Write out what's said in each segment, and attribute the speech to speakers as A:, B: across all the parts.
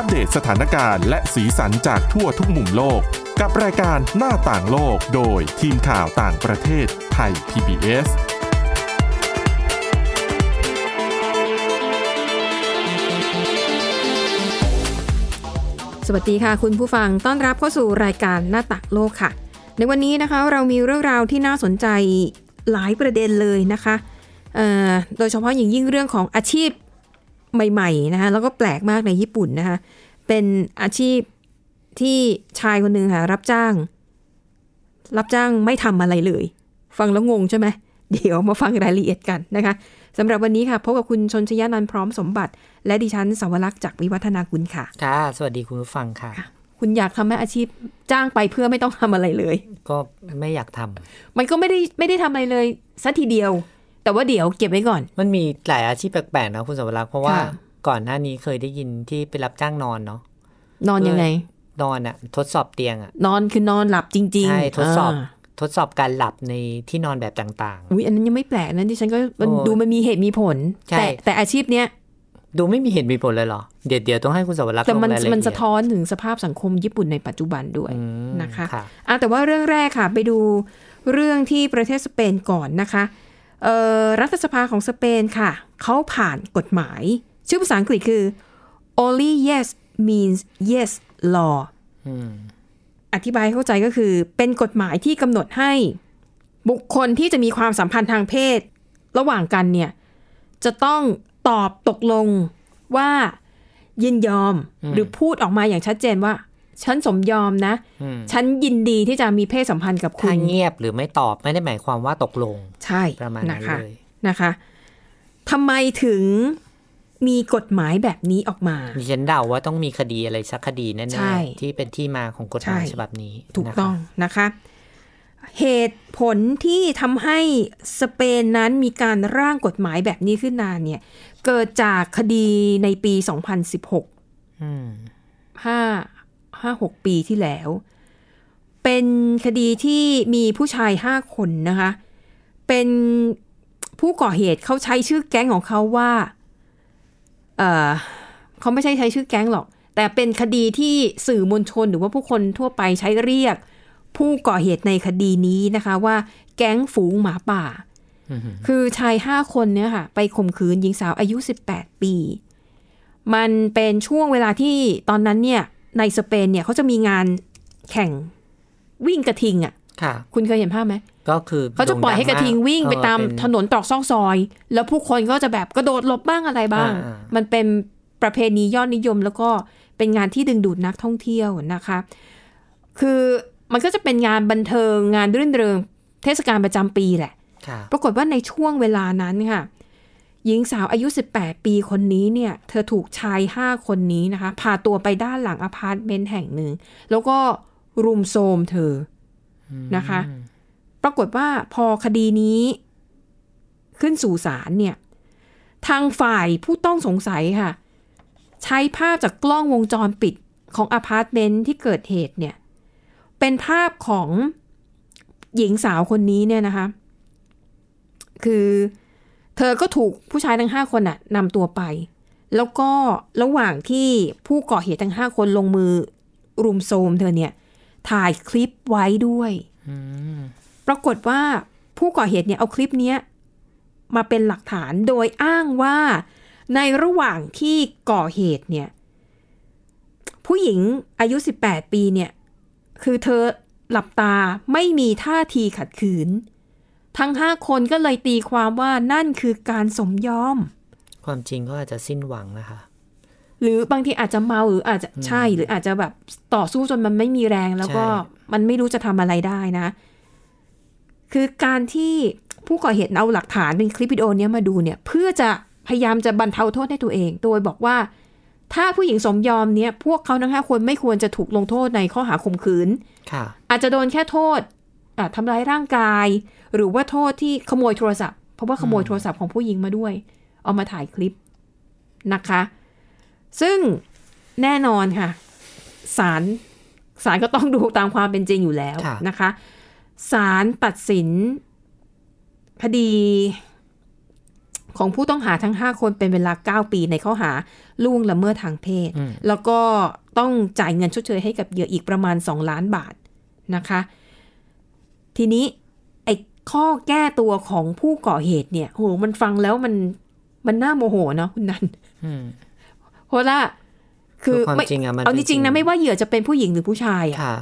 A: อัปเดตสถานการณ์และสีสันจากทั่วทุกมุมโลก กับรายการหน้าต่างโลกโดยทีมข่าวต่างประเทศไทย PBS
B: สวัสดีค่ะคุณผู้ฟังต้อนรับเข้าสู่รายการหน้าตักโลกค่ะ ในวันนี้นะคะเรามีเรื่องราวที่น่าสนใจหลายประเด็นเลยนะคะโดยเฉพาะอย่างยิ่งเรื่องของอาชีพ ใหม่ๆนะคะแล้วก็แปลกมากในญี่ปุ่นนะคะเป็นอาชีพที่ชายคนหนึ่งค่ะรับจ้าง รับจ้างไม่ทำอะไรเลย ฟังแล้วงงใช่ไหมเดี๋ยวมาฟังรายละเอียดกันนะคะสำหรับวันนี้ค่ะพบกับคุณชนชยานันท์พร้อมสมบัติ และดิฉันสาวรักษ์จากวิวัฒนาคุณค่ะ
C: ค่ะ สวัสดีคุณผู้ฟังค่ะ
B: คุณอยากทำไหมอาชีพจ้างไปเพื่อไม่ต้องทำอะไรเลย
C: ก็ไม่อยากทำ
B: มันก็ไม่ได้ไม่ได้ทำอะไรเลยสัทีเดียว แต่ว่าเดี๋ยวเก็บไว้ก่อน
C: มันมีหลายอาชีพแปลกๆนะคุณสวรักษ์เพราะว่า
B: ค่ะ
C: ก่อนหน้านี้เคยได้ยินที่ไปรับจ้างนอนเนาะ
B: นอนยังไง
C: นอนอะทดสอบเตียงอะ
B: นอนคือนอนหลับจริงๆ
C: ใช่ทดสอบาทดสอบการหลับในที่นอนแบบต่าง
B: อุ้ยอันนั้นยังไม่แปลกนะที่ฉันก็มัน
C: โอ้
B: ดูมันมีเหตุมีผล
C: ใช่
B: แต่แต่อาชีพเนี้ย
C: ๆ ดูไม่มีเหตุมีผลเลยเหรอ เดี๋ยวเดี๋ยวต้องให้คุณสวรักษ์
B: แต่
C: ลง
B: มัน
C: รายละเอียด
B: มันสะท้อนถึงสภาพสังคมญี่ปุ่นในปัจจุบันด้วย
C: อืม
B: นะคะ
C: ค่ะ
B: อะแต่ว่าเรื่องแรกค่ะ ไปดูเรื่องที่ประเทศสเปนก่อนนะคะเอ่อ รัฐสภาของสเปนค่ะ เขาผ่านกฎหมาย ชื่อภาษาอังกฤษคือ only yes means yes law
C: อืม
B: อธิบายให้เข้าใจก็คือ เป็นกฎหมายที่กำหนดให้ บุคคลที่จะมีความสัมพันธ์ทางเพศ ระหว่างกันเนี่ย จะต้องตอบตกลงว่ายินยอมหรือพูดออกมาอย่างชัดเจนว่า ฉันสมยอมนะ
C: อืม
B: ฉันยินดีที่จะมีเพศสัมพันธ์กับคุ
C: ถ้า
B: ณ
C: เงียบหรือไม่ตอบไม่ได้หมายความว่าตกลง
B: ใช่
C: ประมาณนั้น
B: นะคะ
C: เลย
B: นะคะทำไมถึงมีกฎหมายแบบนี้ออกมา
C: ดิฉันเดาว่าต้องมีคดีอะไรสักคดีแน่
B: ใช่
C: ๆที่เป็นที่มาของกฎหมาย
B: ใช่
C: ฉบับนี้
B: ถูก
C: นะคะ
B: ต้องนะคะ เหตุผลที่ทำให้สเปนนั้นมีการร่างกฎหมายแบบนี้ขึ้นมาเนี่ย เกิดจากคดีในปี 2016
C: อืม
B: ห้า ห้าหกปีที่แล้ว เป็นคดีที่มีผู้ชายห้าคนนะคะ เป็นผู้ก่อเหตุเขาใช้ชื่อแก๊งของเขาว่าเออเขาไม่ใช่ใช้ชื่อแก๊งหรอก แต่เป็นคดีที่สื่อมวลชนหรือว่าผู้คนทั่วไปใช้เรียก ผู้ก่อเหตุในคดีนี้นะคะว่าแก๊งฝูงหมาป่า
C: อืม
B: คือชายห้าคนเนี่ยค่ะ ไปข่มขืนหญิงสาวอายุ 18 ปี มันเป็นช่วงเวลาที่ตอนนั้นเนี่ย ในสเปนเนี่ยเขาจะมีงานแข่งวิ่งกระทิงอะ
C: ค่ะ
B: คุณเคยเห็นภาพไหม
C: ก็คือ
B: เขาจะปล่อยให้กระทิงวิ่งไปตาม
C: เออเป็น
B: ถนนตรอกซอกซอย แล้วผู้คนก็จะแบบกระโดดหลบบ้างอะไรบ้าง
C: อ่า
B: มันเป็นประเพณียอดนิยมแล้วก็เป็นงานที่ดึงดูดนักท่องเที่ยวนะคะ คือมันก็จะเป็นงานบันเทิงงานรื่นเริงเทศกาลประจำปีแหละ
C: ค่ะ
B: ปรากฏว่าในช่วงเวลานั้นค่ะ หญิงสาวอายุ 18 ปีคนนี้เนี่ย เธอถูกชาย 5 คนนี้นะคะ พาตัวไปด้านหลังอพาร์ตเมนต์แห่งหนึ่ง แล้วก็รุมโทรมเธออนะคะ ปรากฏว่าพอคดีนี้ ขึ้นสู่ศาลเนี่ย ทางฝ่ายผู้ต้องสงสัยค่ะ ใช้ภาพจากกล้องวงจรปิดของอพาร์ตเมนต์ที่เกิดเหตุเนี่ย เป็นภาพของหญิงสาวคนนี้เนี่ยนะคะ คือเธอก็ถูกผู้ชายทั้งห้าคนน่ะนำตัวไป แล้วก็ระหว่างที่ผู้ก่อเหตุทั้งห้าคนลงมือ รุมโทรมเธอเนี่ย ถ่ายคลิปไว้ด้วย
C: อืม
B: ปรากฏว่าผู้ก่อเหตุเนี่ยเอาคลิปเนี้ยมาเป็นหลักฐานโดยอ้างว่าในระหว่างที่ก่อเหตุเนี่ย ผู้หญิงอายุ 18 ปีเนี่ย คือเธอหลับตาไม่มีท่าทีขัดขืน ทั้งห้าคนก็เลยตีความว่านั่นคือการสมยอม
C: ความจริงก็อาจจะสิ้นหวังนะคะ
B: หรือบางทีอาจจะเมาหรืออาจจะใช่ หรืออาจจะแบบต่อสู้จนมันไม่มีแรงแล้วก็
C: ใช่
B: มันไม่รู้จะทำอะไรได้นะ คือการที่ผู้ก่อเหตุเอาหลักฐานเป็นคลิปวิดีโอเนี้ยมาดูเนี่ย เพื่อจะพยายามจะบรรเทาโทษให้ตัวเอง โดยบอกว่า ถ้าผู้หญิงสมยอมเนี่ยพวกเขาทั้งห้าคนไม่ควรจะถูกลงโทษในข้อหาข่มขืน
C: ค่ะ
B: อาจจะโดนแค่โทษอะทำร้ายร่างกาย หรือว่าโทษที่ขโมยโทรศัพท์ เพราะว่าขโมยโทรศัพท์ของผู้หญิงมาด้วย เอามาถ่ายคลิปนะคะ ซึ่งแน่นอนค่ะศาลศาลก็ต้องดูตามความเป็นจริงอยู่แล้ว
C: ค่ะ
B: นะคะศาลตัดสินคดีของผู้ต้องหาทั้ง 5 คนเป็นเวลา 9 ปีในข้อหาล่วงละเมิดทางเพศ
C: อืม
B: แล้วก็ต้องจ่ายเงินชดเชยให้กับเหยื่ออีกประมาณ 2 ล้านบาทนะคะ ทีนี้ไอ้ ข้อแก้ตัวของผู้ก่อเหตุเนี่ยโหมันฟังแล้วมันมันน่าโมโหเนาะคุณนัน
C: อืม
B: เพราะว่าคือ
C: คือความ
B: ไม่
C: จริงอะมัน
B: เอาจ
C: เป็น
B: ริงๆนะ
C: สิ่ง
B: ไม่ว่าเหยื่อจะเป็นผู้หญิงหรือผู้ชายอะ
C: ค่ะ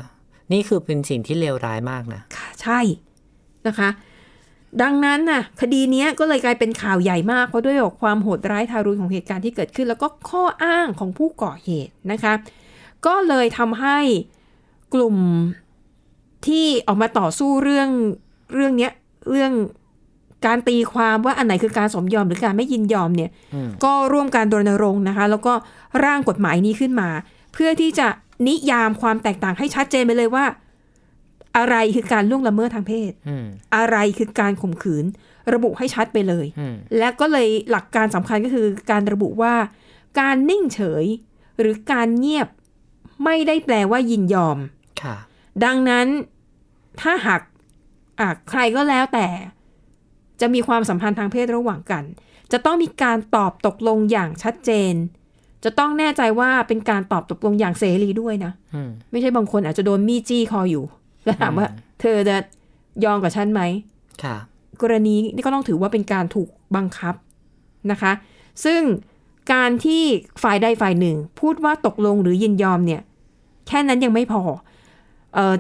C: นี่คือเป็นสิ่งที่เลวร้ายมากนะ
B: ค่ะใช่นะคะ ดังนั้นน่ะ คดีเนี้ยก็เลยกลายเป็นข่าวใหญ่มากเพราะด้วยความโหดร้ายทารุณของเหตุการณ์ที่เกิดขึ้น แล้วก็ข้ออ้างของผู้ก่อเหตุนะคะ ก็เลยทำให้กลุ่มที่ออกมาต่อสู้เรื่อง เรื่องเนี้ยเรื่องการตีความว่าอันไหนคือการสมยอมหรือการไม่ยินยอมเนี่ย
C: อืม
B: ก็ร่วมการรณรงค์นะคะ แล้วก็ร่างกฎหมายนี้ขึ้นมา เพื่อที่จะนิยามความแตกต่างให้ชัดเจนไปเลยว่า อะไรคือการล่วงละเมิดทางเพศ
C: อืม
B: อะไรคือการข่มขืน ระบุให้ชัดไปเลย
C: อืม
B: และก็เลยหลักการสำคัญก็คือการระบุว่า การนิ่งเฉย หรือการเงียบไม่ได้แปลว่ายินยอม
C: ค่ะ
B: ดังนั้นถ้าหาก อะใครก็แล้วแต่ จะมีความสัมพันธ์ทางเพศระหว่างกัน จะต้องมีการตอบตกลงอย่างชัดเจน จะต้องแน่ใจว่าเป็นการตอบตกลงอย่างเสรีด้วยนะ
C: อืม
B: ไม่ใช่บางคนอาจจะโดนมีดจี้คออยู่แล้วถามว่า เธอจะยอมกับฉันไหม
C: ค่ะ
B: กรณีนี่ก็ต้องถือว่าเป็นการถูกบังคับนะคะ ซึ่งการที่ฝ่ายใดฝ่ายหนึ่ง พูดว่าตกลงหรือยินยอมเนี่ย แค่นั้นยังไม่พอเออ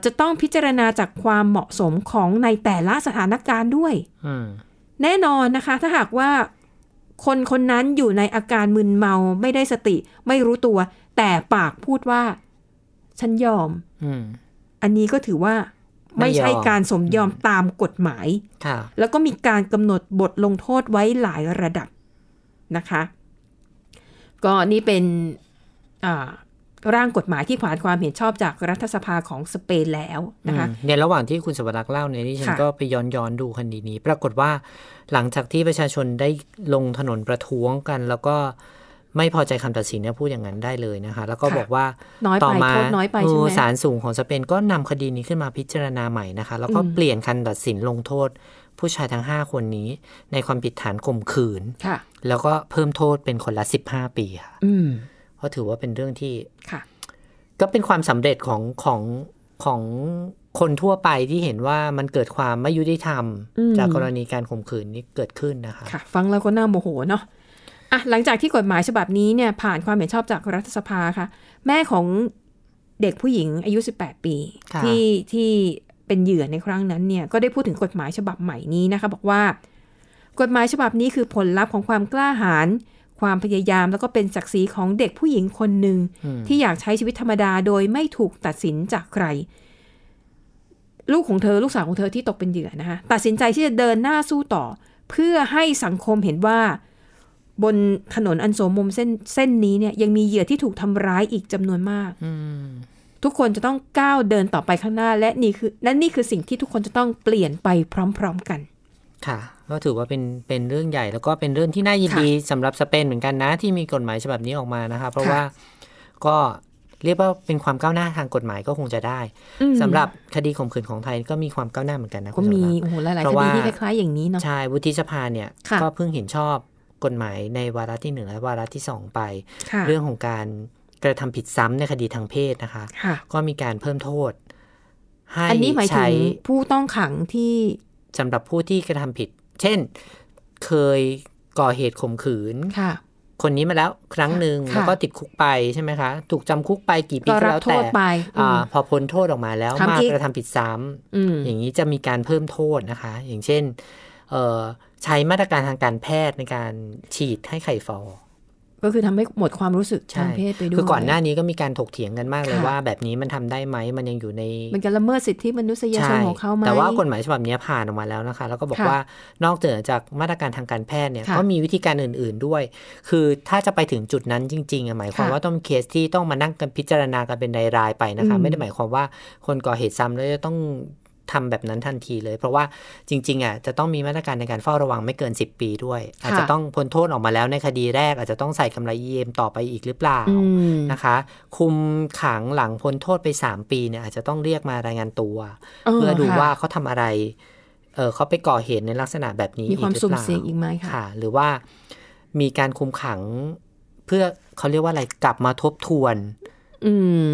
B: จะต้องพิจารณาจากความเหมาะสมของในแต่ละสถานการณ์ด้วย
C: อืม
B: แน่นอนนะคะ ถ้าหากว่าคนคนนั้นอยู่ในอาการมึนเมาไม่ได้สติ ไม่รู้ตัว แต่ปากพูดว่า ฉันยอม
C: อืม
B: อันนี้ก็ถือว่าไม่ใช่
C: ไม่ยอม
B: การสมยอมตามกฎหมาย
C: ค่ะ
B: แล้วก็มีการกำหนดบทลงโทษไว้หลายระดับนะคะ ก็นี่เป็นอ่า ร่างกฎหมายที่ผ่านความเห็นชอบจากรัฐสภาของสเปนแล้วนะคะ
C: อืมเนี่ยระหว่างที่คุณสวรักษ์เล่าเนี่ยที่ฉัน
B: ค่ะ
C: ก็ไปย้อนย้อนดูคดีนี้ ปรากฏว่าหลังจากที่ประชาชนได้ลงถนนประท้วงกัน แล้วก็ไม่พอใจคำตัดสินเนี่ยพูดอย่างนั้นได้เลยนะคะ แล้วก็บอกว่า
B: น้อย
C: ต่อ
B: ไป
C: มา
B: โทษน้อยไปใช่ไหม
C: เออศาลสูงของสเปนก็นำคดีนี้ขึ้นมาพิจารณาใหม่นะคะ แล้วก็
B: อืม
C: เปลี่ยนคำตัดสินลงโทษ ผู้ชายทั้ง 5 คนนี้ ในความผิดฐานข่มขืน
B: ค่ะ
C: แล้วก็เพิ่มโทษเป็นคนละ 15 ปีค่ะ
B: อืม
C: เพราะถือว่าเป็นเรื่องที่
B: ค่ะ
C: ก็เป็นความสำเร็จของของของคนทั่วไปที่เห็นว่ามันเกิดความไม่ยุติธรรม
B: อืม
C: จากกรณีการข่มขืนนี้เกิดขึ้นนะคะ
B: ค่ะ ฟังแล้วก็น่าโมโหเนาะอะหลังจากที่กฎหมายฉบับนี้เนี่ยผ่านความเห็นชอบจากรัฐสภาค่ะ แม่ของเด็กผู้หญิงอายุ 18 ปี
C: ค่ะ
B: ที่ที่เป็นเหยื่อในครั้งนั้นเนี่ยก็ได้พูดถึงกฎหมายฉบับใหม่นี้นะคะ บอกว่า กฎหมายฉบับนี้คือผลลัพธ์ของความกล้าหาญ ความพยายามแล้วก็เป็นศักดิ์ศรีของเด็กผู้หญิงคนหนึ่ง
C: อืม
B: ที่อยากใช้ชีวิตธรรมดาโดยไม่ถูกตัดสินจากใคร ลูกของเธอลูกสาวของเธอที่ตกเป็นเหยื่อนะคะตัดสินใจที่จะเดินหน้าสู้ต่อ เพื่อให้สังคมเห็นว่า บนถนนอันโสมมเส้นเส้นนี้เนี่ยยังมีเหยื่อที่ถูกทำร้ายอีกจำนวนมาก
C: อืม
B: ทุกคนจะต้องก้าวเดินต่อไปข้างหน้า และนี่คือและนี่คือสิ่งที่ทุกคนจะต้องเปลี่ยนไปพร้อม ๆกัน
C: ค่ะ ก็ถือว่าเป็นเป็นเรื่องใหญ่แล้วก็เป็นเรื่องที่น่ายินดีสำหรับสเปนเหมือนกันนะ ที่มีกฎหมายฉบับนี้ออกมานะคะเพราะ
B: ค่ะ
C: ว่าก็เรียกว่าเป็นความก้าวหน้าทางกฎหมายก็คงจะได้
B: อืม
C: สำหรับคดีข่มขืนของไทยก็มีความก้าวหน้าเหมือนกันนะ
B: ก็
C: คุณสว
B: มี
C: รักษ์
B: โอ้โหหลาย
C: เพ
B: ๆค
C: ราะ
B: ดี
C: ว่า
B: ที่คล้ายๆอย่างนี้เนาะ
C: ใช่วุฒิสภาเนี่ย
B: ค่ะ
C: ก็เพิ่งเห็นชอบกฎหมายในวาระที่หนึ่งและวาระที่สองไป
B: ค่ะ
C: เรื่องของการกระทำผิดซ้ำในคดีทางเพศนะคะ
B: ค่ะ
C: ก็มีการเพิ่มโทษให้
B: อันนี้หมายถึ
C: ใช้
B: งผู้ต้องขังที่
C: สำหรับผู้ที่กระทำผิด เช่น เคยก่อเหตุข่มขืน
B: ค่ะ
C: คนนี้มาแล้วครั้งหนึ่ง
B: ค่ะ
C: แล้วก็ติดคุกไปใช่ไหมคะ ถูกจำคุกไปกี่ปี
B: ก็
C: ก็
B: รับ
C: แล้ว
B: โท
C: แต่
B: ษไปอื
C: อามพอพ้นโทษออกมาแล้ว
B: ทำ
C: มา
B: อีก
C: กระทำผิดซ้ำ
B: อืม
C: อย่างนี้จะมีการเพิ่มโทษนะคะ อย่างเช่นเอ่อใช้มาตรการทางการแพทย์ในการฉีดให้ไข่ฟอ
B: ก็คือทำให้หมดความรู้สึก
C: ใช่
B: ทางเพศไปด้วย
C: คือก่อนหน้านี้ก็มีการถกเถียงกันมากเลย
B: ค่ะ
C: ว่าแบบนี้มันทำได้ไหมมันยังอยู่ใน
B: มันการละเมิดสิทธิมนุษยชนของเขาไหม
C: แต่ว่ากฎหมายฉบับนี้ผ่านออกมาแล้วนะคะ แล้วก็บอก
B: ค่ะ
C: ว่านอกเหนือจากมาตรการทางการแพทย์เนี่ย
B: ค่ะ
C: ก็มีวิธีการอื่น ๆด้วย คือถ้าจะไปถึงจุดนั้นจริงๆอะหมายความ
B: ค่ะ
C: ว่าต้องมีเคสที่ต้องมานั่งกันพิจารณากันเป็นรายๆไปนะคะ
B: อืม
C: ไม่ได้หมายความว่าคนก่อเหตุซ้ำแล้วจะต้อง ทำแบบนั้นทันทีเลย เพราะว่าจริงๆอะจะต้องมีมาตรการในการเฝ้าระวังไม่เกิน 10 ปีด้วย อาจจะต้องพ้นโทษออกมาแล้วในคดีแรก อาจจะต้องใส่กำไร EM ต่อไปอีกหรือเปล่า
B: อืม
C: นะคะ คุมขังหลังพ้นโทษไป 3 ปีเนี่ยอาจจะต้องเรียกมารายงานตัว เพื่อดู
B: ค่ะ
C: ว่าเขาทำอะไรเออเขาไปก่อเหตุในลักษณะแบบนี้
B: มีความ
C: อีกหรือ
B: สุ่ม
C: เปล่า
B: เสี่ยงอีกไหมคะ
C: ค่ะหรือว่ามีการคุมขัง เพื่อเขาเรียกว่าอะไรกลับมาทบทวน
B: อืม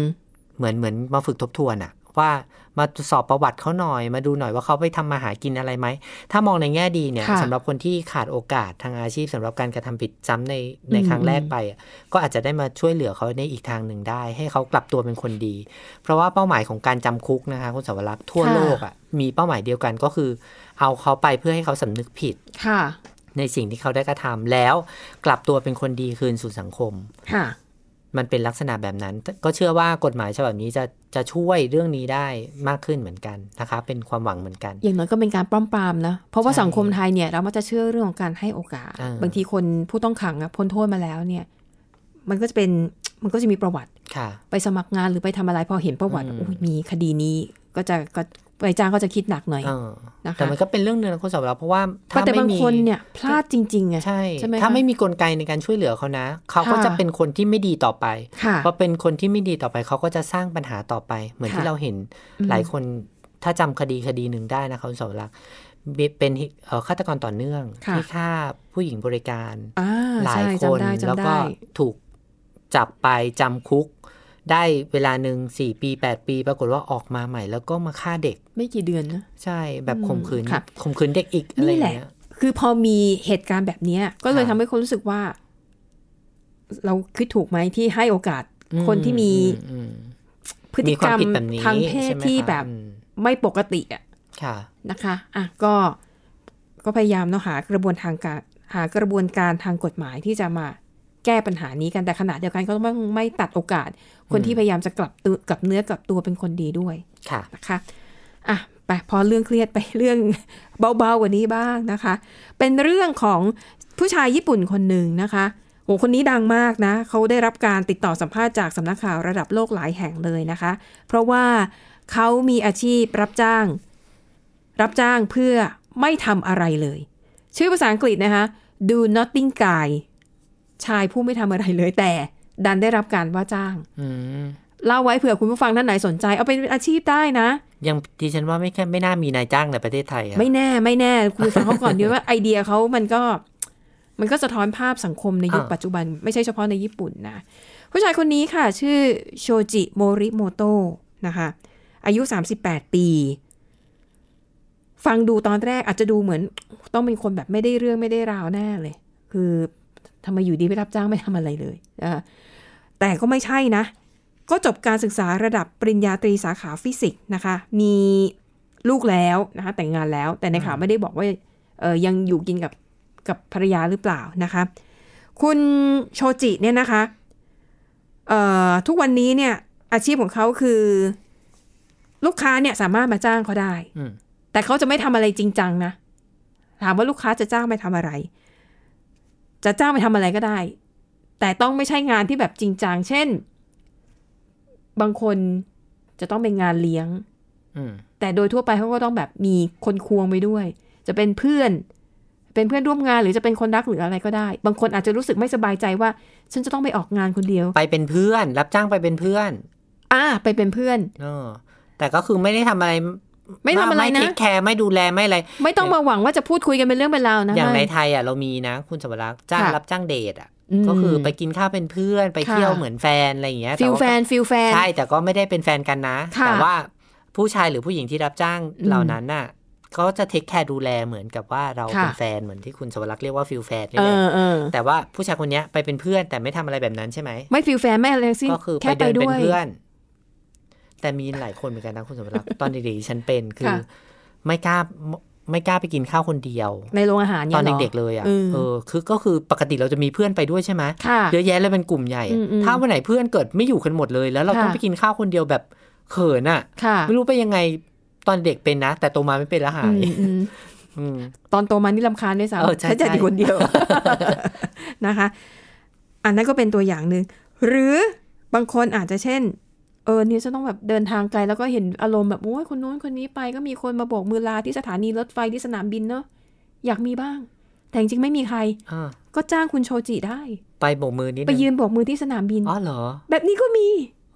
C: เหมือนเหมือนมาฝึกทบทวนอะ ว่ามาสอบประวัติเขาหน่อย มาดูหน่อยว่าเขาไปทำมาหากินอะไรไหม ถ้ามองในแง่ดีเนี่ย
B: ค่ะ
C: สำหรับคนที่ขาดโอกาสทางอาชีพสำหรับการกระทำผิดซ้ำในใน
B: อืม
C: ครั้งแรกไปอะก็อาจจะได้มาช่วยเหลือเขาในอีกทางหนึ่งได้ ให้เขากลับตัวเป็นคนดี เพราะว่าเป้าหมายของการจำคุกนะคะคุณสวรักษ์ทั่วโลกอะมีเป้าหมายเดียวกันก็คือ เอาเขาไปเพื่อให้เขาสำนึกผิด
B: ค่ะ
C: ในสิ่งที่เขาได้กระทำแล้วกลับตัวเป็นคนดีคืนสู่สังคม
B: ค่ะ
C: มันเป็นลักษณะแบบนั้น ก็เชื่อว่ากฎหมายฉบับนี้จะจะช่วยเรื่องนี้ได้มากขึ้นเหมือนกันนะคะเป็นความหวังเหมือนกัน
B: อย่างน้อยก็เป็นการป้อมปรามนะ เพราะว่า
C: ใช่
B: สังคมไทยเนี่ยเรามักจะเชื่อเรื่องของการให้โอกาส
C: อ่า
B: บางทีคนผู้ต้องขังอะพ้นโทษมาแล้วเนี่ย มันก็จะเป็นมันก็จะมีประวัติ
C: ค่ะ
B: ไปสมัครงานหรือไปทำอะไรพอเห็นประวัติ
C: อืม
B: โอ้ยมีคดีนี้ก็จะก็ ไปจ้างก็จะคิดหนักหน่อย
C: เออ
B: นะคะ
C: แต่มันก็เป็นเรื่องหนึงนะคุณสาวเราเพราะว่าถ้า
B: แต่
C: ไม่
B: บาง
C: มี
B: คนเนี่ยพลาดจริงๆไง
C: ใช่
B: ใช่ไหม
C: ถ้า
B: คะ
C: ไม่มีกลไกในการช่วยเหลือเขานะ เขาก็
B: ค่ะ
C: จะเป็นคนที่ไม่ดีต่อไป
B: ค่ะ
C: พอเป็นคนที่ไม่ดีต่อไปเขาก็จะสร้างปัญหาต่อไป เหมือน
B: ค่ะ
C: ที่เราเห็น
B: อืม
C: หลายคนถ้าจำคดีคดีหนึ่งได้นะคะคุณสาวรักษ์เป็นเอ่อฆาตกรต่อเนื่อง
B: ค่ะ
C: ที่ฆ่าผู้หญิงบริการ
B: อ่า
C: หลาย
B: ใช่
C: คน
B: จำได้
C: แล้ว
B: จำ
C: ก็
B: ได้
C: ถูกจับไปจำคุก ได้เวลาหนึ่งสี่ปีแปดปี ปรากฏว่าออกมาใหม่ แล้วก็มาฆ่าเด็ก
B: ไม่กี่เดือนนะ
C: ใช่แบบ
B: อืม
C: ข่มขืน
B: ค่ะ
C: ข่มขืนเด็กอีกอะไร
B: นี่
C: อ
B: แห
C: ย่าง
B: ละ
C: เงี้ย
B: คือพอมีเหตุการณ์แบบเนี้ยก็เลย
C: ค่ะ
B: ทำให้คนรู้สึกว่า เราคิดถูกไหมที่ให้โอกาส
C: อื
B: คนที่มี
C: อืม
B: พฤติ
C: มี
B: ก
C: ความ
B: รรม
C: ผิดแบบนี้
B: ทางเพศ
C: ใช่ไหม
B: ที่
C: คะ
B: แบบ
C: อืม
B: ไม่ปกติอะ
C: ค่ะ
B: นะคะ อะก็ก็พยายามเนาะหากระบวนทางการหากระบวนการทางกฎหมายที่จะมา แก้ปัญหานี้กันแต่ขณะเดียวกันก็ต้องไม่ตัดโอกาส คนที่พยายามจะกลับตัวกลับเนื้อกลับตัวเป็นคนดีด้วย
C: ค่ะ
B: นะคะอะไปพอเรื่องเครียดไปเรื่องเบาๆกว่านี้บ้างนะคะ เป็นเรื่องของผู้ชายญี่ปุ่นคนหนึ่งนะคะโหคนนี้ดังมากนะเขาได้รับการติดต่อสัมภาษณ์จากสำนักข่าวระดับโลกหลายแห่งเลยนะคะ เพราะว่าเขามีอาชีพรับจ้าง รับจ้างเพื่อไม่ทำอะไรเลย ชื่อภาษาอังกฤษนะคะ do nothing guy ชายผู้ไม่ทำอะไรเลยแต่ ดันได้รับการว่าจ้าง
C: อืม
B: เล่าไว้เผื่อคุณผู้ฟังท่านไหนสนใจ เอาเป็นอาชีพได้นะ
C: ยังดิฉันว่าไม่แค่ไม่น่ามีนายจ้างในประเทศไทยอะ
B: ไม่แน่ไม่แน่ คุณฟังเขาก่อนดีว่าไอเดียเขามันก็ มันก็สะท้อนภาพสังคมในยุคปัจจุบัน ไม่ใช่เฉพาะในญี่ปุ่นนะผู้ชายคนนี้ค่ะ ชื่อโชจิโมริโมโตะนะคะ อายุ 38 ปี ฟังดูตอนแรกอาจจะดูเหมือน ต้องเป็นคนแบบไม่ได้เรื่องไม่ได้ราวแน่เลย คือ ทำไมอยู่ดีไม่รับจ้างไม่ทำอะไรเลยนะคะแต่ก็ไม่ใช่นะ ก็จบการศึกษาระดับปริญญาตรีสาขาฟิสิกส์นะคะ มีลูกแล้วนะคะแต่งงานแล้ว แต่ในข่าวไม่ได้บอกว่าเออยังอยู่กินกับกับภรรยาหรือเปล่านะคะ คุณโชจิเนี่ยนะคะเอ่อทุกวันนี้เนี่ยอาชีพของเขาคือ ลูกค้าเนี่ยสามารถมาจ้างเขาได้
C: อืม
B: แต่เขาจะไม่ทำอะไรจริงจังนะ ถามว่าลูกค้าจะจ้างไปทำอะไร จะจ้างไปทำอะไรก็ได้ แต่ต้องไม่ใช่งานที่แบบจริงจัง เช่น บางคนจะต้องเป็นงานเลี้ยง
C: อืม
B: แต่โดยทั่วไปเขาก็ต้องแบบมีคนควงไปด้วย จะเป็นเพื่อน เป็นเพื่อนร่วมงานหรือจะเป็นคนรักหรืออะไรก็ได้ บางคนอาจจะรู้สึกไม่สบายใจว่า ฉันจะต้องไปออกงานคนเดียว
C: ไปเป็นเพื่อน รับจ้างไปเป็นเพื่อน
B: อ่า ไปเป็นเพื่อน
C: เออแต่ก็คือไม่ได้ทำอะไร
B: ไม่ทำอะไรนะ
C: ไม่เทค care ไม่ดูแลไม่อะไร
B: ไม่ต้องมาหวังว่าจะพูดคุยกันเป็นเรื่องเป็นราวนะ
C: อย่างใน
B: ไม่
C: ไทยอะเรามีนะ คุณสมรักษ์จ้าง
B: ค่ะ
C: รับจ้างเดตอะ
B: มัน
C: ก็คือไปกินข้าวเป็นเพื่อนไป
B: ค่ะ
C: เที่ยวเหมือนแฟนอะไรอย่างเงี้ย
B: feel แบ
C: บว่า
B: แฟน feel แฟน
C: ใช่แต่ก็ไม่ได้เป็นแฟนกันนะ
B: ค่ะ
C: แต่ว่าผู้ชายหรือผู้หญิงที่รับจ้าง
B: อืม
C: เหล่านั้นน่ะก็จะ take care ดูแลเหมือนกับว่าเรา
B: ค่ะ
C: เป็นแฟนเหมือนที่คุณสมรักษ์เรียกว่า feel แฟนนี่แหละ
B: อเออ
C: แต่ว่าผู้ชายคนเนี้ยไปเป็นเพื่อนแต่ไม่ทำอะไรแบบนั้นใช่ไหม
B: ไม่ feel แฟนไม่อะไรทั้งสิ้น
C: ก็คือไป
B: แค่ไป
C: เดิน
B: ด้
C: เป็นเพื่อน แต่มีหลายคนเหมือนกันนะคุณสมรักษ์ตอนเด็กๆฉันเป็นคือ
B: ค่ะ
C: ไม่กล้าไม่กล้าไปกินข้าวคนเดียว
B: ในโรงอาหาร
C: ต
B: เนี่
C: อน
B: ยหร
C: เด็กๆเลยอะ
B: เออ
C: เออคือก็คือปกติเราจะมีเพื่อนไปด้วยใช่ไหม
B: ค่ะ
C: เยอะแยะเลยเป็นกลุ่มใหญ่อะ
B: อืมอืม
C: ถ้าวันไหนเพื่อนเกิดไม่อยู่กันหมดเลย แล้วเรา
B: ค่ะ
C: ต้องไปกินข้าวคนเดียวแบบเขินอะ
B: ค่ะ
C: ไม่รู้ไปยังไงตอนเด็กเป็นนะ แต่โตมาไม่เป็นแล้วหา
B: อื
C: ย
B: มอืม
C: อืม
B: ตอนโตมานี่ลำคาญด้วย
C: เออ
B: ซ้ำ
C: ใช่
B: ฉันจะ
C: ใช่
B: อยู่คนเดียวนะคะ อันนั้นก็เป็นตัวอย่างหนึ่งหรือบางคนอาจจะเช่น เออเนี่ยจะต้องแบบเดินทางไกลแล้วก็เห็นอารมณ์แบบโอ้ยคนโน้นคนนี้ไปก็มีคนมาโบกมือลาที่สถานีรถไฟที่สนามบินเนาะอยากมีบ้าง แต่จริงๆไม่มีใคร
C: อ่า
B: ก็จ้างคุณโชจิได้
C: ไปโบกมือนิด
B: ไป
C: นึง
B: ยืนโบกมือที่สนามบิน
C: อ๋อเหรอ
B: แบบนี้ก็มี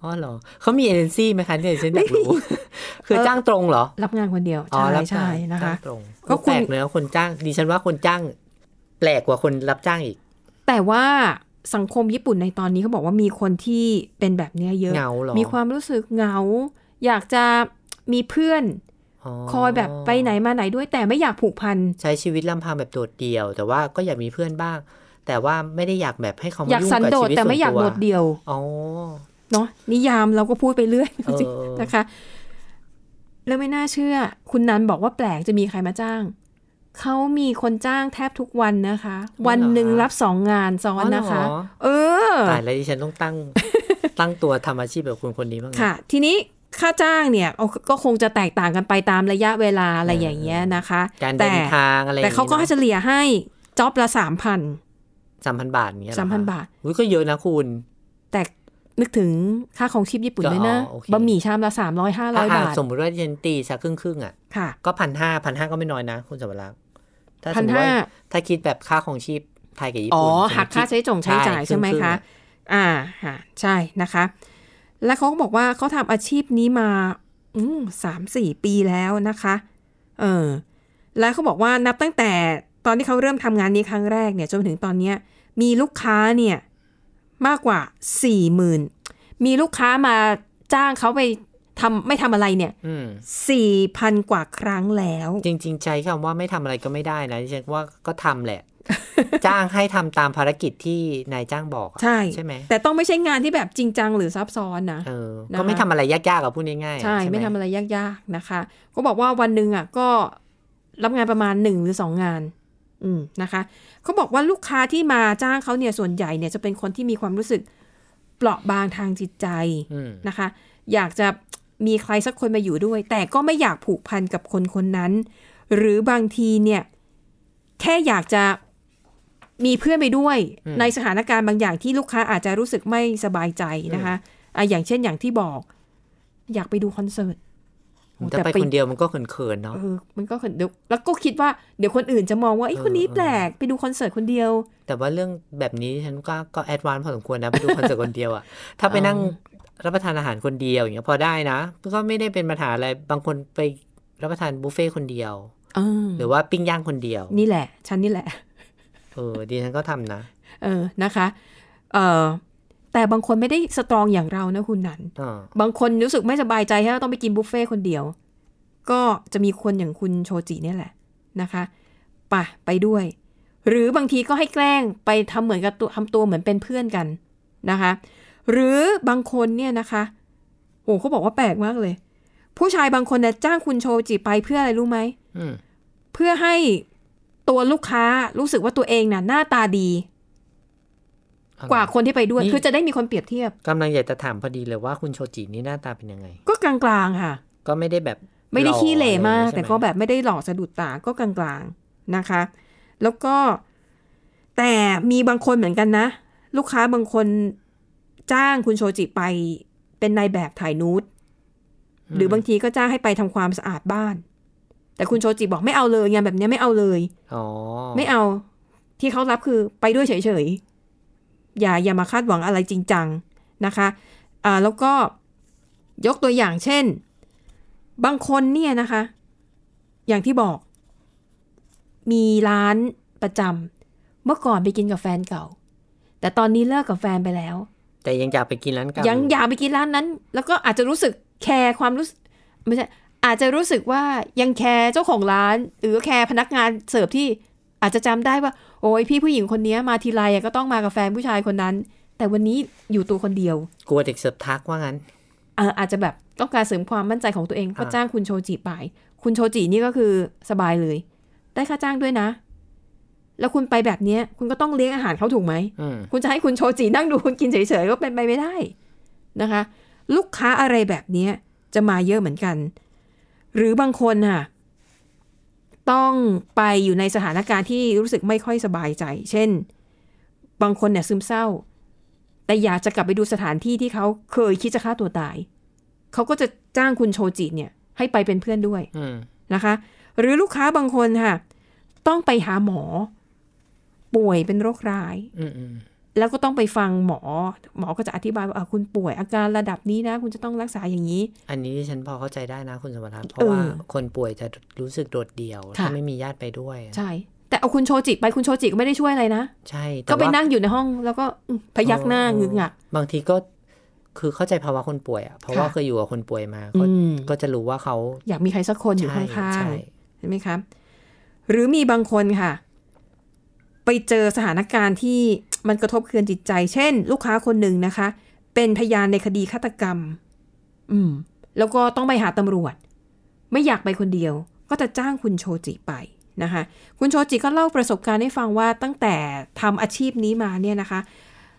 C: อ๋อเหรอเขามีเอเจนซี่ไหมคะเนี่ยฉันอยากรู้คือจ้างตรงเหรอ
B: รับงานคนเดียว
C: อ๋อ
B: ใช่
C: รับ
B: ใช่
C: จ้าง
B: นะคะ
C: จ้างตรง
B: ก็
C: ก็
B: คุณ
C: แปลกเนอะคนจ้างดิฉันว่าคนจ้าง แปลกกว่าคนรับจ้างอีก
B: แต่ว่า สังคมญี่ปุ่นในตอนนี้เขาบอกว่ามีคนที่เป็นแบบเนี้ยเยอะ
C: เหงาเหรอ
B: มีความรู้สึกเหงา อยากจะมีเพื่อนคอยแบบไปไหนมาไหนด้วย แต่ไม่อยากผูกพัน
C: ใช้ชีวิตลำพังแบบโดดเดี่ยว แต่ว่าก็อยากมีเพื่อนบ้าง แต่ว่าไม่ได้อยากแบบให้เขามา
B: อยาก
C: ยุ่ง
B: สัน
C: กับ
B: โด
C: ชี
B: ษ
C: วิต
B: แต่
C: ส่วน
B: ไม่อยาก
C: ตัว
B: โดดเดี่ยว
C: อ๋อ
B: เนาะนิยามเราก็พูดไปเรื่อย
C: เออ
B: นะคะ แล้วไม่น่าเชื่อ คุณนันบอกว่าแปลกจะมีใครมาจ้าง เขามีคนจ้างแทบทุกวันนะคะ วันหนึ่งรับสองงานซ้อนนะคะ
C: อ๋อเหรอ
B: เออ
C: ตายแล้วดิฉันต้องตั้งตั้งตัวทำอาชีพแบบคุณคนนี้บ้างนะ
B: ค่ะ ทีนี้ค่าจ้างเนี่ยเอาก็คงจะแตกต่างกันไปตามระยะเวลาอะไรอย่างเงี้ยนะคะ
C: การ
B: แต่
C: เดินทางอะไร
B: แต่เขาก็ให้เฉลี่ยให้จ็อบละสามพัน
C: สามพันบาทอย่างเงี้ยเหรอ
B: สามพัน
C: คะ
B: บาท
C: อุ้ยก็เยอะนะคุณ
B: แต่นึกถึงค่าของชีพญี่ปุ่น
C: ก็
B: ด้วยนะ
C: อ๋อโอเค
B: บะหมี่ชามละสามร้อยห้าร้
C: ถ้า
B: อย
C: หาก
B: บาท
C: สมมติว่าดิฉันตีสักครึ่งครึ่งๆอะ
B: ค่ะ
C: ก็พันห้าพันห้าก็ไม่น้อยนะ คุณสวรักษ์ ถ้าส
B: พั
C: ม
B: น
C: มติว่า
B: ห้า
C: ถ้าคิดแบบค่าของชีพไทยกับญี่
B: อ๋อ
C: ปุ่น
B: หักค่าใช้จ่งใช้จ่ายใช่ไหม
C: รึ่งๆ
B: คะ
C: อะ
B: อ่าค่ะใช่นะคะ แล้วเขาก็บอกว่าเขาทำอาชีพนี้มาอืมสามสี่ปีแล้วนะคะ เออแล้วเขาบอกว่านับตั้งแต่ตอนที่เขาเริ่มทำงานนี้ครั้งแรกเนี่ยจนถึงตอนเนี้ยมีลูกค้าเนี่ยมากกว่าสี่หมื่นมีลูกค้ามาจ้างเขาไป ทำไม่ทำอะไรเนี่ย
C: อืม
B: สี่พันกว่าครั้งแล้ว
C: จริง ๆใช้คำว่าไม่ทำอะไรก็ไม่ได้นะดิฉันว่าก็ทำแหละ จ้างให้ทำตามภารกิจที่นายจ้างบอกอะ
B: ใช่
C: ใช่ไหม
B: แต่ต้องไม่ใช่งานที่แบบจริงจังหรือซับซ้อนนะ
C: เออ
B: นะคะ
C: ก็ไม่ทำอะไรยากๆกับพูดง่ายๆ
B: ใช่
C: ห
B: ไม่ทำอะไรยากๆนะคะ ก็บอกว่าวันหนึ่งอะก็รับงานประมาณหนึ่งหรือสองงานอืมนะคะเขาบอกว่าลูกค้าที่มาจ้างเขาเนี่ยส่วนใหญ่เนี่ยจะเป็นคนที่มีความรู้สึกเปราะบางทางจิตใจ
C: อืม
B: นะคะ อยากจะ มีใครสักคนมาอยู่ด้วย แต่ก็ไม่อยากผูกพันกับคนคนนั้น หรือบางทีเนี่ย แค่อยากจะมีเพื่อนไปด้วย ในสถานการณ์บางอย่างที่ลูกค้าอาจจะรู้สึกไม่สบายใจนะคะอะอย่างเช่นอย่างที่บอก อยากไปดูคอนเสิร์ต
C: แต่ไปคนเดียวมันก็เขินๆเนาะ
B: เออมันก็เดี๋ยวแล้วก็คิดว่าเดี๋ยวคนอื่นจะมองว่าไอ้ย
C: เออ
B: คนนี้
C: เออ
B: แปลกไปดูคอนเสิร์ตคนเดียว
C: แต่ว่าเรื่องแบบนี้ฉันก็ก็ advance พอสมควรนะไปดูคอนเสิร์ตคนเดียวอะถ้าไปนั่ง รับประทานอาหารคนเดียวอย่างเงี้ยพอได้นะก็ไม่ได้เป็นปัญหาอะไรบางคนไปรับประทานบุฟเฟ่ต์คนเดียว
B: เออ
C: หรือว่าปิ้งย่างคนเดียว
B: นี่แหละฉันนี่แหละ
C: เออดิฉันก็ทำนะ
B: เออนะคะ เออแต่บางคนไม่ได้สตรองอย่างเรานะคุณนัน
C: อ่า
B: บางคนรู้สึกไม่สบายใจถ้าต้องไปกินบุฟเฟ่ต์คนเดียว ก็จะมีคนอย่างคุณโชจิเนี่ยแหละนะคะไปไปด้วย หรือบางทีก็ให้แกล้งไปทำเหมือนกับตัวทำตัวเหมือนเป็นเพื่อนกันนะคะ หรือบางคนเนี่ยนะคะ โอ้เขาบอกว่าแปลกมากเลย ผู้ชายบางคนเนี่ยจ้างคุณโชจิไปเพื่ออะไรรู้ไหม
C: อืม
B: เพื่อให้ตัวลูกค้ารู้สึกว่าตัวเองน่ะ หน้าตาดี กว่าคนที่ไปด้วย คือจะได้มีคนเปรียบเทียบ
C: กำลังอยากจะถามพอดีเลยว่าคุณโชจินี่หน้าตาเป็นยังไง
B: ก็กลางๆค่ะ
C: ก็ไม่ได้แบบ
B: ไม่ได้ขี้เหร่มาก
C: หล่ออะไร
B: แต่
C: อย่าง
B: ก็
C: งี้ใช่ไหม
B: แบบไม่ได้หล่อสะดุดตาก็กลางๆนะคะ แล้วก็แต่มีบางคนเหมือนกันนะ ลูกค้าบางคน จ้างคุณโชจิไปเป็นนายแบบถ่ายนูดหรือบางทีก็จ้างให้ไปทำความสะอาดบ้าน แต่คุณโชจิบอกไม่เอาเลยงานแบบเนี้ยไม่เอาเลย
C: อ๋อ
B: ไม่เอา ที่เขารับคือไปด้วยเฉยๆอย่าอย่ามาคาดหวังอะไรจริงจังนะคะอ่าแล้วก็ยกตัวอย่างเช่น บางคนเนี่ยนะคะ อย่างที่บอก มีร้านประจเมื่อก่อนไปกินกับแฟนเก่า แต่ตอนนี้เลิกกับแฟนไปแล้ว
C: แต่ยังอยากไปกินร้านเก่า
B: ยัง
C: อ
B: อยากไปกินร้านนั้น แล้วก็อาจจะรู้สึกแคร์ความรู้สึกไม่ใช่อาจจะรู้สึกว่ายังแคร์เจ้าของร้าน หรือแคร์พนักงานเสิร์ฟที่อาจจะจำได้ว่า โอ้ยพี่ผู้หญิงคนนี้มาทีไรอะก็ต้องมากับแฟนผู้ชายคนนั้น แต่วันนี้อยู่ตัวคนเดียว
C: กลัวเด็กเสิร์ฟทักว่างั้น
B: เอออาจจะแบบต้องการเสริมความมั่นใจของตัวเองก็
C: อ่า
B: จ้างคุณโชจิไป คุณโชจินี่ก็คือสบายเลย ได้ค่าจ้างด้วยนะ แล้วคุณไปแบบเนี้ยคุณก็ต้องเลี้ยงอาหารเขาถูกไหม
C: อืม
B: คุณจะให้คุณโชจินั่งดูคุณกินเฉยๆก็เป็นไปไม่ได้นะคะ ลูกค้าอะไรแบบเนี้ยจะมาเยอะเหมือนกัน หรือบางคนค่ะต้องไปอยู่ในสถานการณ์ที่รู้สึกไม่ค่อยสบายใจ เช่น บางคนเนี่ยซึมเศร้า แต่อยากจะกลับไปดูสถานที่ที่เขาเคยคิดจะฆ่าตัวตาย เขาก็จะจ้างคุณโชจิเนี่ยให้ไปเป็นเพื่อนด้วย
C: อืม
B: นะคะ หรือลูกค้าบางคนค่ะ ต้องไปหาหมอ ป่วยเป็นโรคร้าย
C: อืมอืม
B: แล้วก็ต้องไปฟังหมอ หมอก็จะอธิบายว่าอะคุณป่วยอาการระดับนี้นะ คุณจะต้องรักษาอย่างนี้
C: อันนี้ดิฉันพอเข้าใจได้นะคุณสมรัตน์เพ
B: เอ
C: ราะ
B: อ
C: ว่าคนป่วยจะรู้สึกโดดเดี่ยว
B: ค่ะ
C: ถ้าไม่มีญาติไปด้วย
B: ใช่ แต่เอาคุณโชจิไปคุณโชจิก็ไม่ได้ช่วยอะไรนะ
C: ใช่แต่
B: ก็ไป
C: ว่า
B: นั่งอยู่ในห้อง แล้วก็อืมพยักหน้า
C: เออ
B: งึกงัก
C: บางทีก็คือเข้าใจภาวะคนป่วยอะเพราะว่า
B: ค่ะ
C: เคยอยู่กับคนป่วยมาก็
B: อืม
C: ก็จะรู้ว่าเขา
B: อยากมีใครสักคนอยู่ข้
C: ใช่า
B: ง
C: ใช่
B: ๆใช่ไหมครับหรือมีบางคนค่ะ ไปเจอสถานการณ์ที่มันกระทบเคืองจิตใจ เช่น ลูกค้าคนหนึ่งนะคะ เป็นพยานในคดีฆาตกรรม อืม แล้วก็ต้องไปหาตำรวจ ไม่อยากไปคนเดียว ก็จะจ้างคุณโชจิไปนะคะ คุณโชจิก็เล่าประสบการณ์ให้ฟังว่าตั้งแต่ทำอาชีพนี้มาเนี่ยนะคะ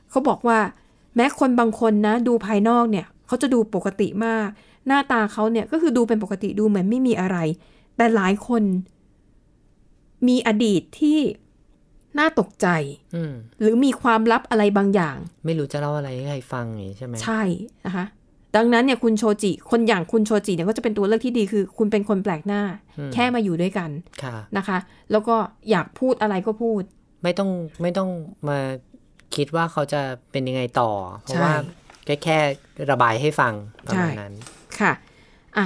B: เขาบอกว่าแม้คนบางคนนะ ดูภายนอกเนี่ยเขาจะดูปกติมาก หน้าตาเขาเนี่ยก็คือดูเป็นปกติดูเหมือนไม่มีอะไร แต่หลายคนมีอดีตที่ น่าตกใจ
C: อืม
B: หรือมีความลับอะไรบางอย่าง
C: ไม่รู้จะเล่าอะไรให้ใครฟังอย่างนี้ใช่ไหม
B: ใช่นะคะ ดังนั้นเนี่ยคุณโชจิ คนอย่างคุณโชจิเนี่ยก็จะเป็นตัวเลือกที่ดีคือ คุณเป็นคนแปลกหน้า แค่มาอยู่ด้วยกัน
C: ค่ะ
B: นะคะ แล้วก็อยากพูดอะไรก็พูด
C: ไม่ต้องไม่ต้องมาคิดว่าเขาจะเป็นยังไงต่อ เพราะ
B: ใช่
C: ว่าแค่แค่ระบายให้ฟังประมาณ
B: ใช่
C: นั้น
B: ค่ะอะ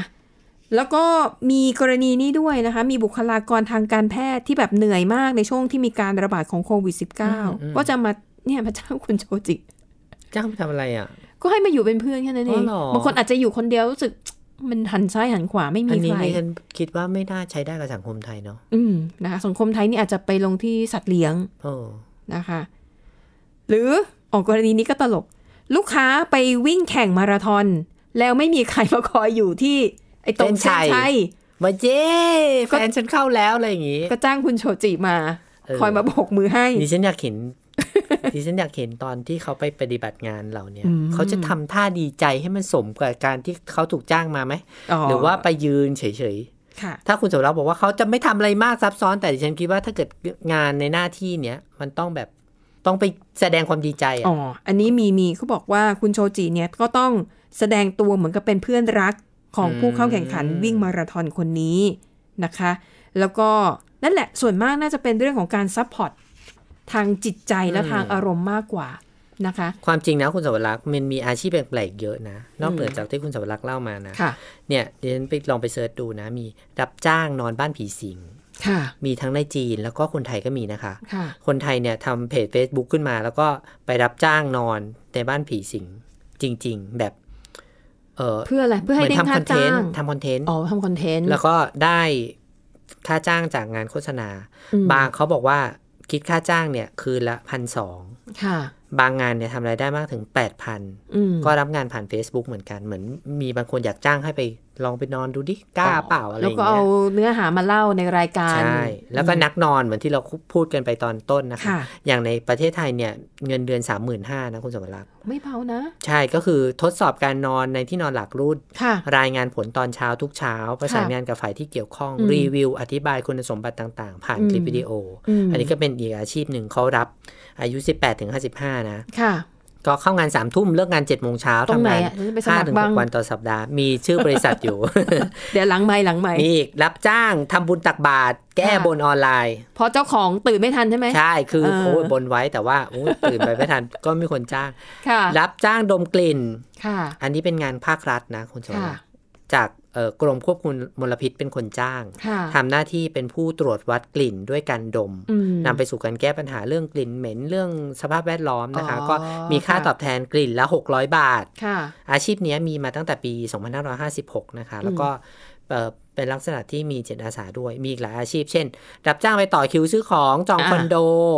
B: แล้วก็มีกรณีนี้ด้วยนะคะ มีบุคลากรทางการแพทย์ที่แบบเหนื่อยมากในช่วงที่มีการระบาดของโควิด
C: อืม
B: -19 ก็จะมาเนี่ยมาจ้างคุณโชจิ
C: จ้างไปทำอะไรอะ
B: ก็ให้มาอยู่เป็นเพื่อนแค่นั้นเอง
C: อ๋อเหรอ
B: บางคนอาจจะอยู่คนเดียวรู้สึก มันหันซ้ายหันขวาไม่
C: อั
B: มี
C: นนี้
B: ใคร
C: ดิฉันคิดว่าไม่น่าใช้ได้กับสังคมไทยเนาะ
B: อืมนะคะสังคมไทยนี่อาจจะไปลงที่สัตว์เลี้ยง
C: โอ้
B: นะคะ หรือออกกรณีนี้ก็ตลก ลูกค้าไปวิ่งแข่งมาราธอน แล้วไม่มีใครมาคอยอยู่ที่ ไอ้ตรงเส้นชัย
C: มาเจ้
B: ก็
C: แฟนฉันเข้าแล้วอะไรอย่างงี้
B: ก็จ้างคุณโชจิมา
C: เออ
B: คอยมาโบกมือให้
C: ดิฉันอยากเห็นดิฉันอยากเห็นตอนที่เขาไปปฏิบัติงานเหล่าเนี้ย
B: อืม
C: เขาจะทำท่าดีใจให้มันสมกับการที่เขาถูกจ้างมาไหมหรือว่าไปยืนเฉยๆ
B: ค่ะ
C: ถ้าคุณสมรักษ์บอกว่าเขาจะไม่ทำอะไรมากซับซ้อน แต่ดิฉันคิดว่าถ้าเกิดงานในหน้าที่เนี้ยมันต้องแบบต้องไปแสดงความดีใจอะ
B: อ๋ออันนี้มีมีเขาบอกว่าคุณโชจิเนี่ยก็ต้องแสดงตัวเหมือนกับเป็นเพื่อนรัก ของผู้เข้าแข่งขันวิ่งมาราธอนคนนี้นะคะ แล้วก็นั่นแหละส่วนมากน่าจะเป็นเรื่องของการ support ทางจิตใจและทางอารมณ์มากกว่านะคะ
C: ความจริงนะคุณสมรักษ์มันมีอาชีพแปลกๆเยอะนะ นอกเหนือจากที่คุณสมรักษ์เล่ามานะ
B: ค่ะ
C: เนี่ยดิฉันไปลองไปเสิร์ชดูนะ มีรับจ้างนอนบ้านผีสิง
B: ค่ะ
C: มีทั้งในจีนแล้วก็คนไทยก็มีนะคะ
B: ค่ะ
C: คนไทยเนี่ยทำเพจ Facebook ขึ้นมา แล้วก็ไปรับจ้างนอนในบ้านผีสิงจริง ๆ แบบ เออ
B: เพื่ออะไรเพื่อ
C: เห
B: ให้
C: มือน
B: ได้
C: ทำค
B: ค่า
C: อนเท
B: จ้านง
C: ต์ทำคอนเทนต์
B: อ๋อทำคอนเทนต์
C: แล้วก็ได้ค่าจ้างจากงานโฆษณา
B: อืม
C: บางเขาบอกว่าคิดค่าจ้างเนี่ย คืนละพันสอง
B: ค่ะ
C: บางงานเนี่ยทำรายได้มากถึงแปดพัน
B: อืม
C: ก็รับงานผ่าน Facebook เหมือนกัน เหมือนมีบางคนอยากจ้างให้ไปลองไปนอนดูดิกล้าเปล่าอะไรอ
B: แล้ว
C: ย่าง
B: ก็
C: เงี้
B: เอา
C: ย
B: เนื้อหามาเล่าในรายการ
C: ใช่ แล้วก็นักนอนเหมือนที่เราพูดกันไปตอนต้นนะคะ
B: ค่ะ
C: อย่างในประเทศไทยเนี่ยเงินเดือน 3 5 0 0 0นะคุณสมรักษ์
B: ไม่เบานะ
C: ใช่ก็คือทดสอบการนอนในที่นอนหลักรูด
B: ค่ะ
C: รายงานผลตอนเช้าทุกเช้า ประสาน
B: ค่ะ
C: งานกับฝ่ายที่เกี่ยวข้อง
B: อืม
C: รีวิว อธิบายคุณสมบัติต่าง ๆ ผ่าน
B: อืม
C: คลิปวิดีโอ
B: อืม
C: อันนี้ก็เป็นอีกอาชีพหนึ่งเขารับ อายุ 18ถึง55 นะ
B: ค่ะ
C: ก็เข้างาน3ามทุ่มเลิกงาน7จ็ดโมงเช้า
B: ตรงไหน
C: ทำงาน
B: อะฉันจะไปส
C: ห้า
B: มัค
C: ถึ
B: รงบ้า
C: ห
B: ง
C: กวันต่อสัปดาห์ มีชื่อบริษัทอยู่
B: เดี๋ยวหลังไม่หลังไม่
C: มีอีกรับจ้างทำบุญตักบาตรแก้
B: ค่ะ
C: บนออนไลน์
B: เพราะเจ้าของตื่นไม่ทันใช่ไหม
C: ใช่คือ
B: เออ
C: โอ้ยบนไว้แต่ว่าโอ้ยตื่นไปไม่ทันก็มีคนจ้าง
B: ค่ะ
C: รับจ้างดมกลิ่น
B: ค่ะ
C: อันนี้เป็นงานภาครัฐนะคุณสม
B: ค่ะ
C: รักษ์จากเอ่อ กรมควบคุมมลพิษเป็นคนจ้าง
B: ค่ะ
C: ทำหน้าที่เป็นผู้ตรวจวัดกลิ่นด้วยการดม
B: อืม
C: นำไปสู่การแก้ปัญหาเรื่องกลิ่นเหม็นเรื่องสภาพแวดล้อมนะคะ
B: อ๋อ
C: ก็มีค่า
B: ค่ะ
C: ตอบแทนกลิ่นละ 600 บาท
B: ค่ะ
C: อาชีพเนี้ยมีมาตั้งแต่ปี 2556 นะคะ แล้วก็เอ่อเป็นลักษณะที่มีจิตอาสาด้วยมีอีกหลายอาชีพ เช่น รับจ้างไปต่อคิวซื้อของจอง
B: อ่า
C: คอนโด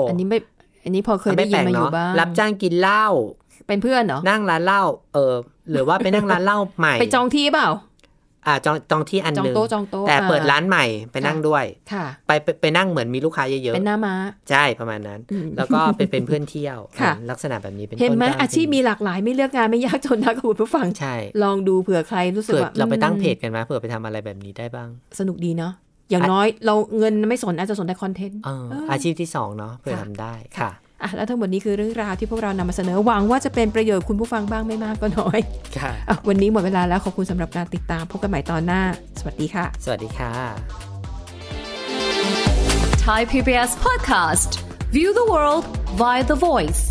B: อันนี้ไม่อันนี้พอเคยได้ยินมาอยู่บ้าง
C: รับจ้างกินเหล้า
B: เป็นเพื่อนเหรอ
C: นั่งร้านเหล้าเออหรือว่าไปนั่งร้านเหล้าใหม่
B: ไปจองที่เปล่า
C: อ่าจองจองที่อัน
B: จอง
C: หนึ่ง
B: โต๊ะจองโต๊ะ
C: แต่เปิด
B: อ่า
C: ร้านใหม่ไปนั่งด้วย
B: ค่ะ
C: ไปไปไปนั่งเหมือนมีลูกค้าเยอะ
B: เป็นหน้าม้า
C: ๆใช่ประมาณนั้น
B: อืม
C: แล้วก็เป็นเป็นเพื่อนเที่ยว
B: ค่ะ
C: อ่าลักษณะแบบนี้เป็น
B: เห็นไหม
C: ต้จ้ง
B: อาชีพมีหลากหลายไม่เลือกงานไม่ยากจนนะคุณผู้ฟัง
C: ใช่
B: ลองดูเผื่อใครรู้สึก
C: เผื่อ
B: ว่า
C: เราไปตั้ง
B: อืม
C: เพจกันไหมเผื่อไปทำอะไรแบบนี้ได้บ้าง
B: สนุกดีเนาะอย่างน้อยเราเงินไม่สนอาจจะสนแต่คอนเทนต์
C: เออ
B: เอออ
C: อาชีพที่สองเนาะเพื่อ
B: ค่ะ
C: ทำได้ค่ะ
B: อะแล้วทั้งหมดนี้คือเรื่องราวที่พวกเรานำมาเสนอหวังว่าจะเป็นประโยชน์คุณผู้ฟังบ้างไม่มากก็น้อย
C: ค่ะ
B: อะวันนี้หมดเวลาแล้วขอบคุณสำหรับการติดตามพบกันใหม่ตอนหน้า สวัสดีค่ะ
C: สวัสดีค่ะ
D: Thai PBS podcast. View the world via the voice.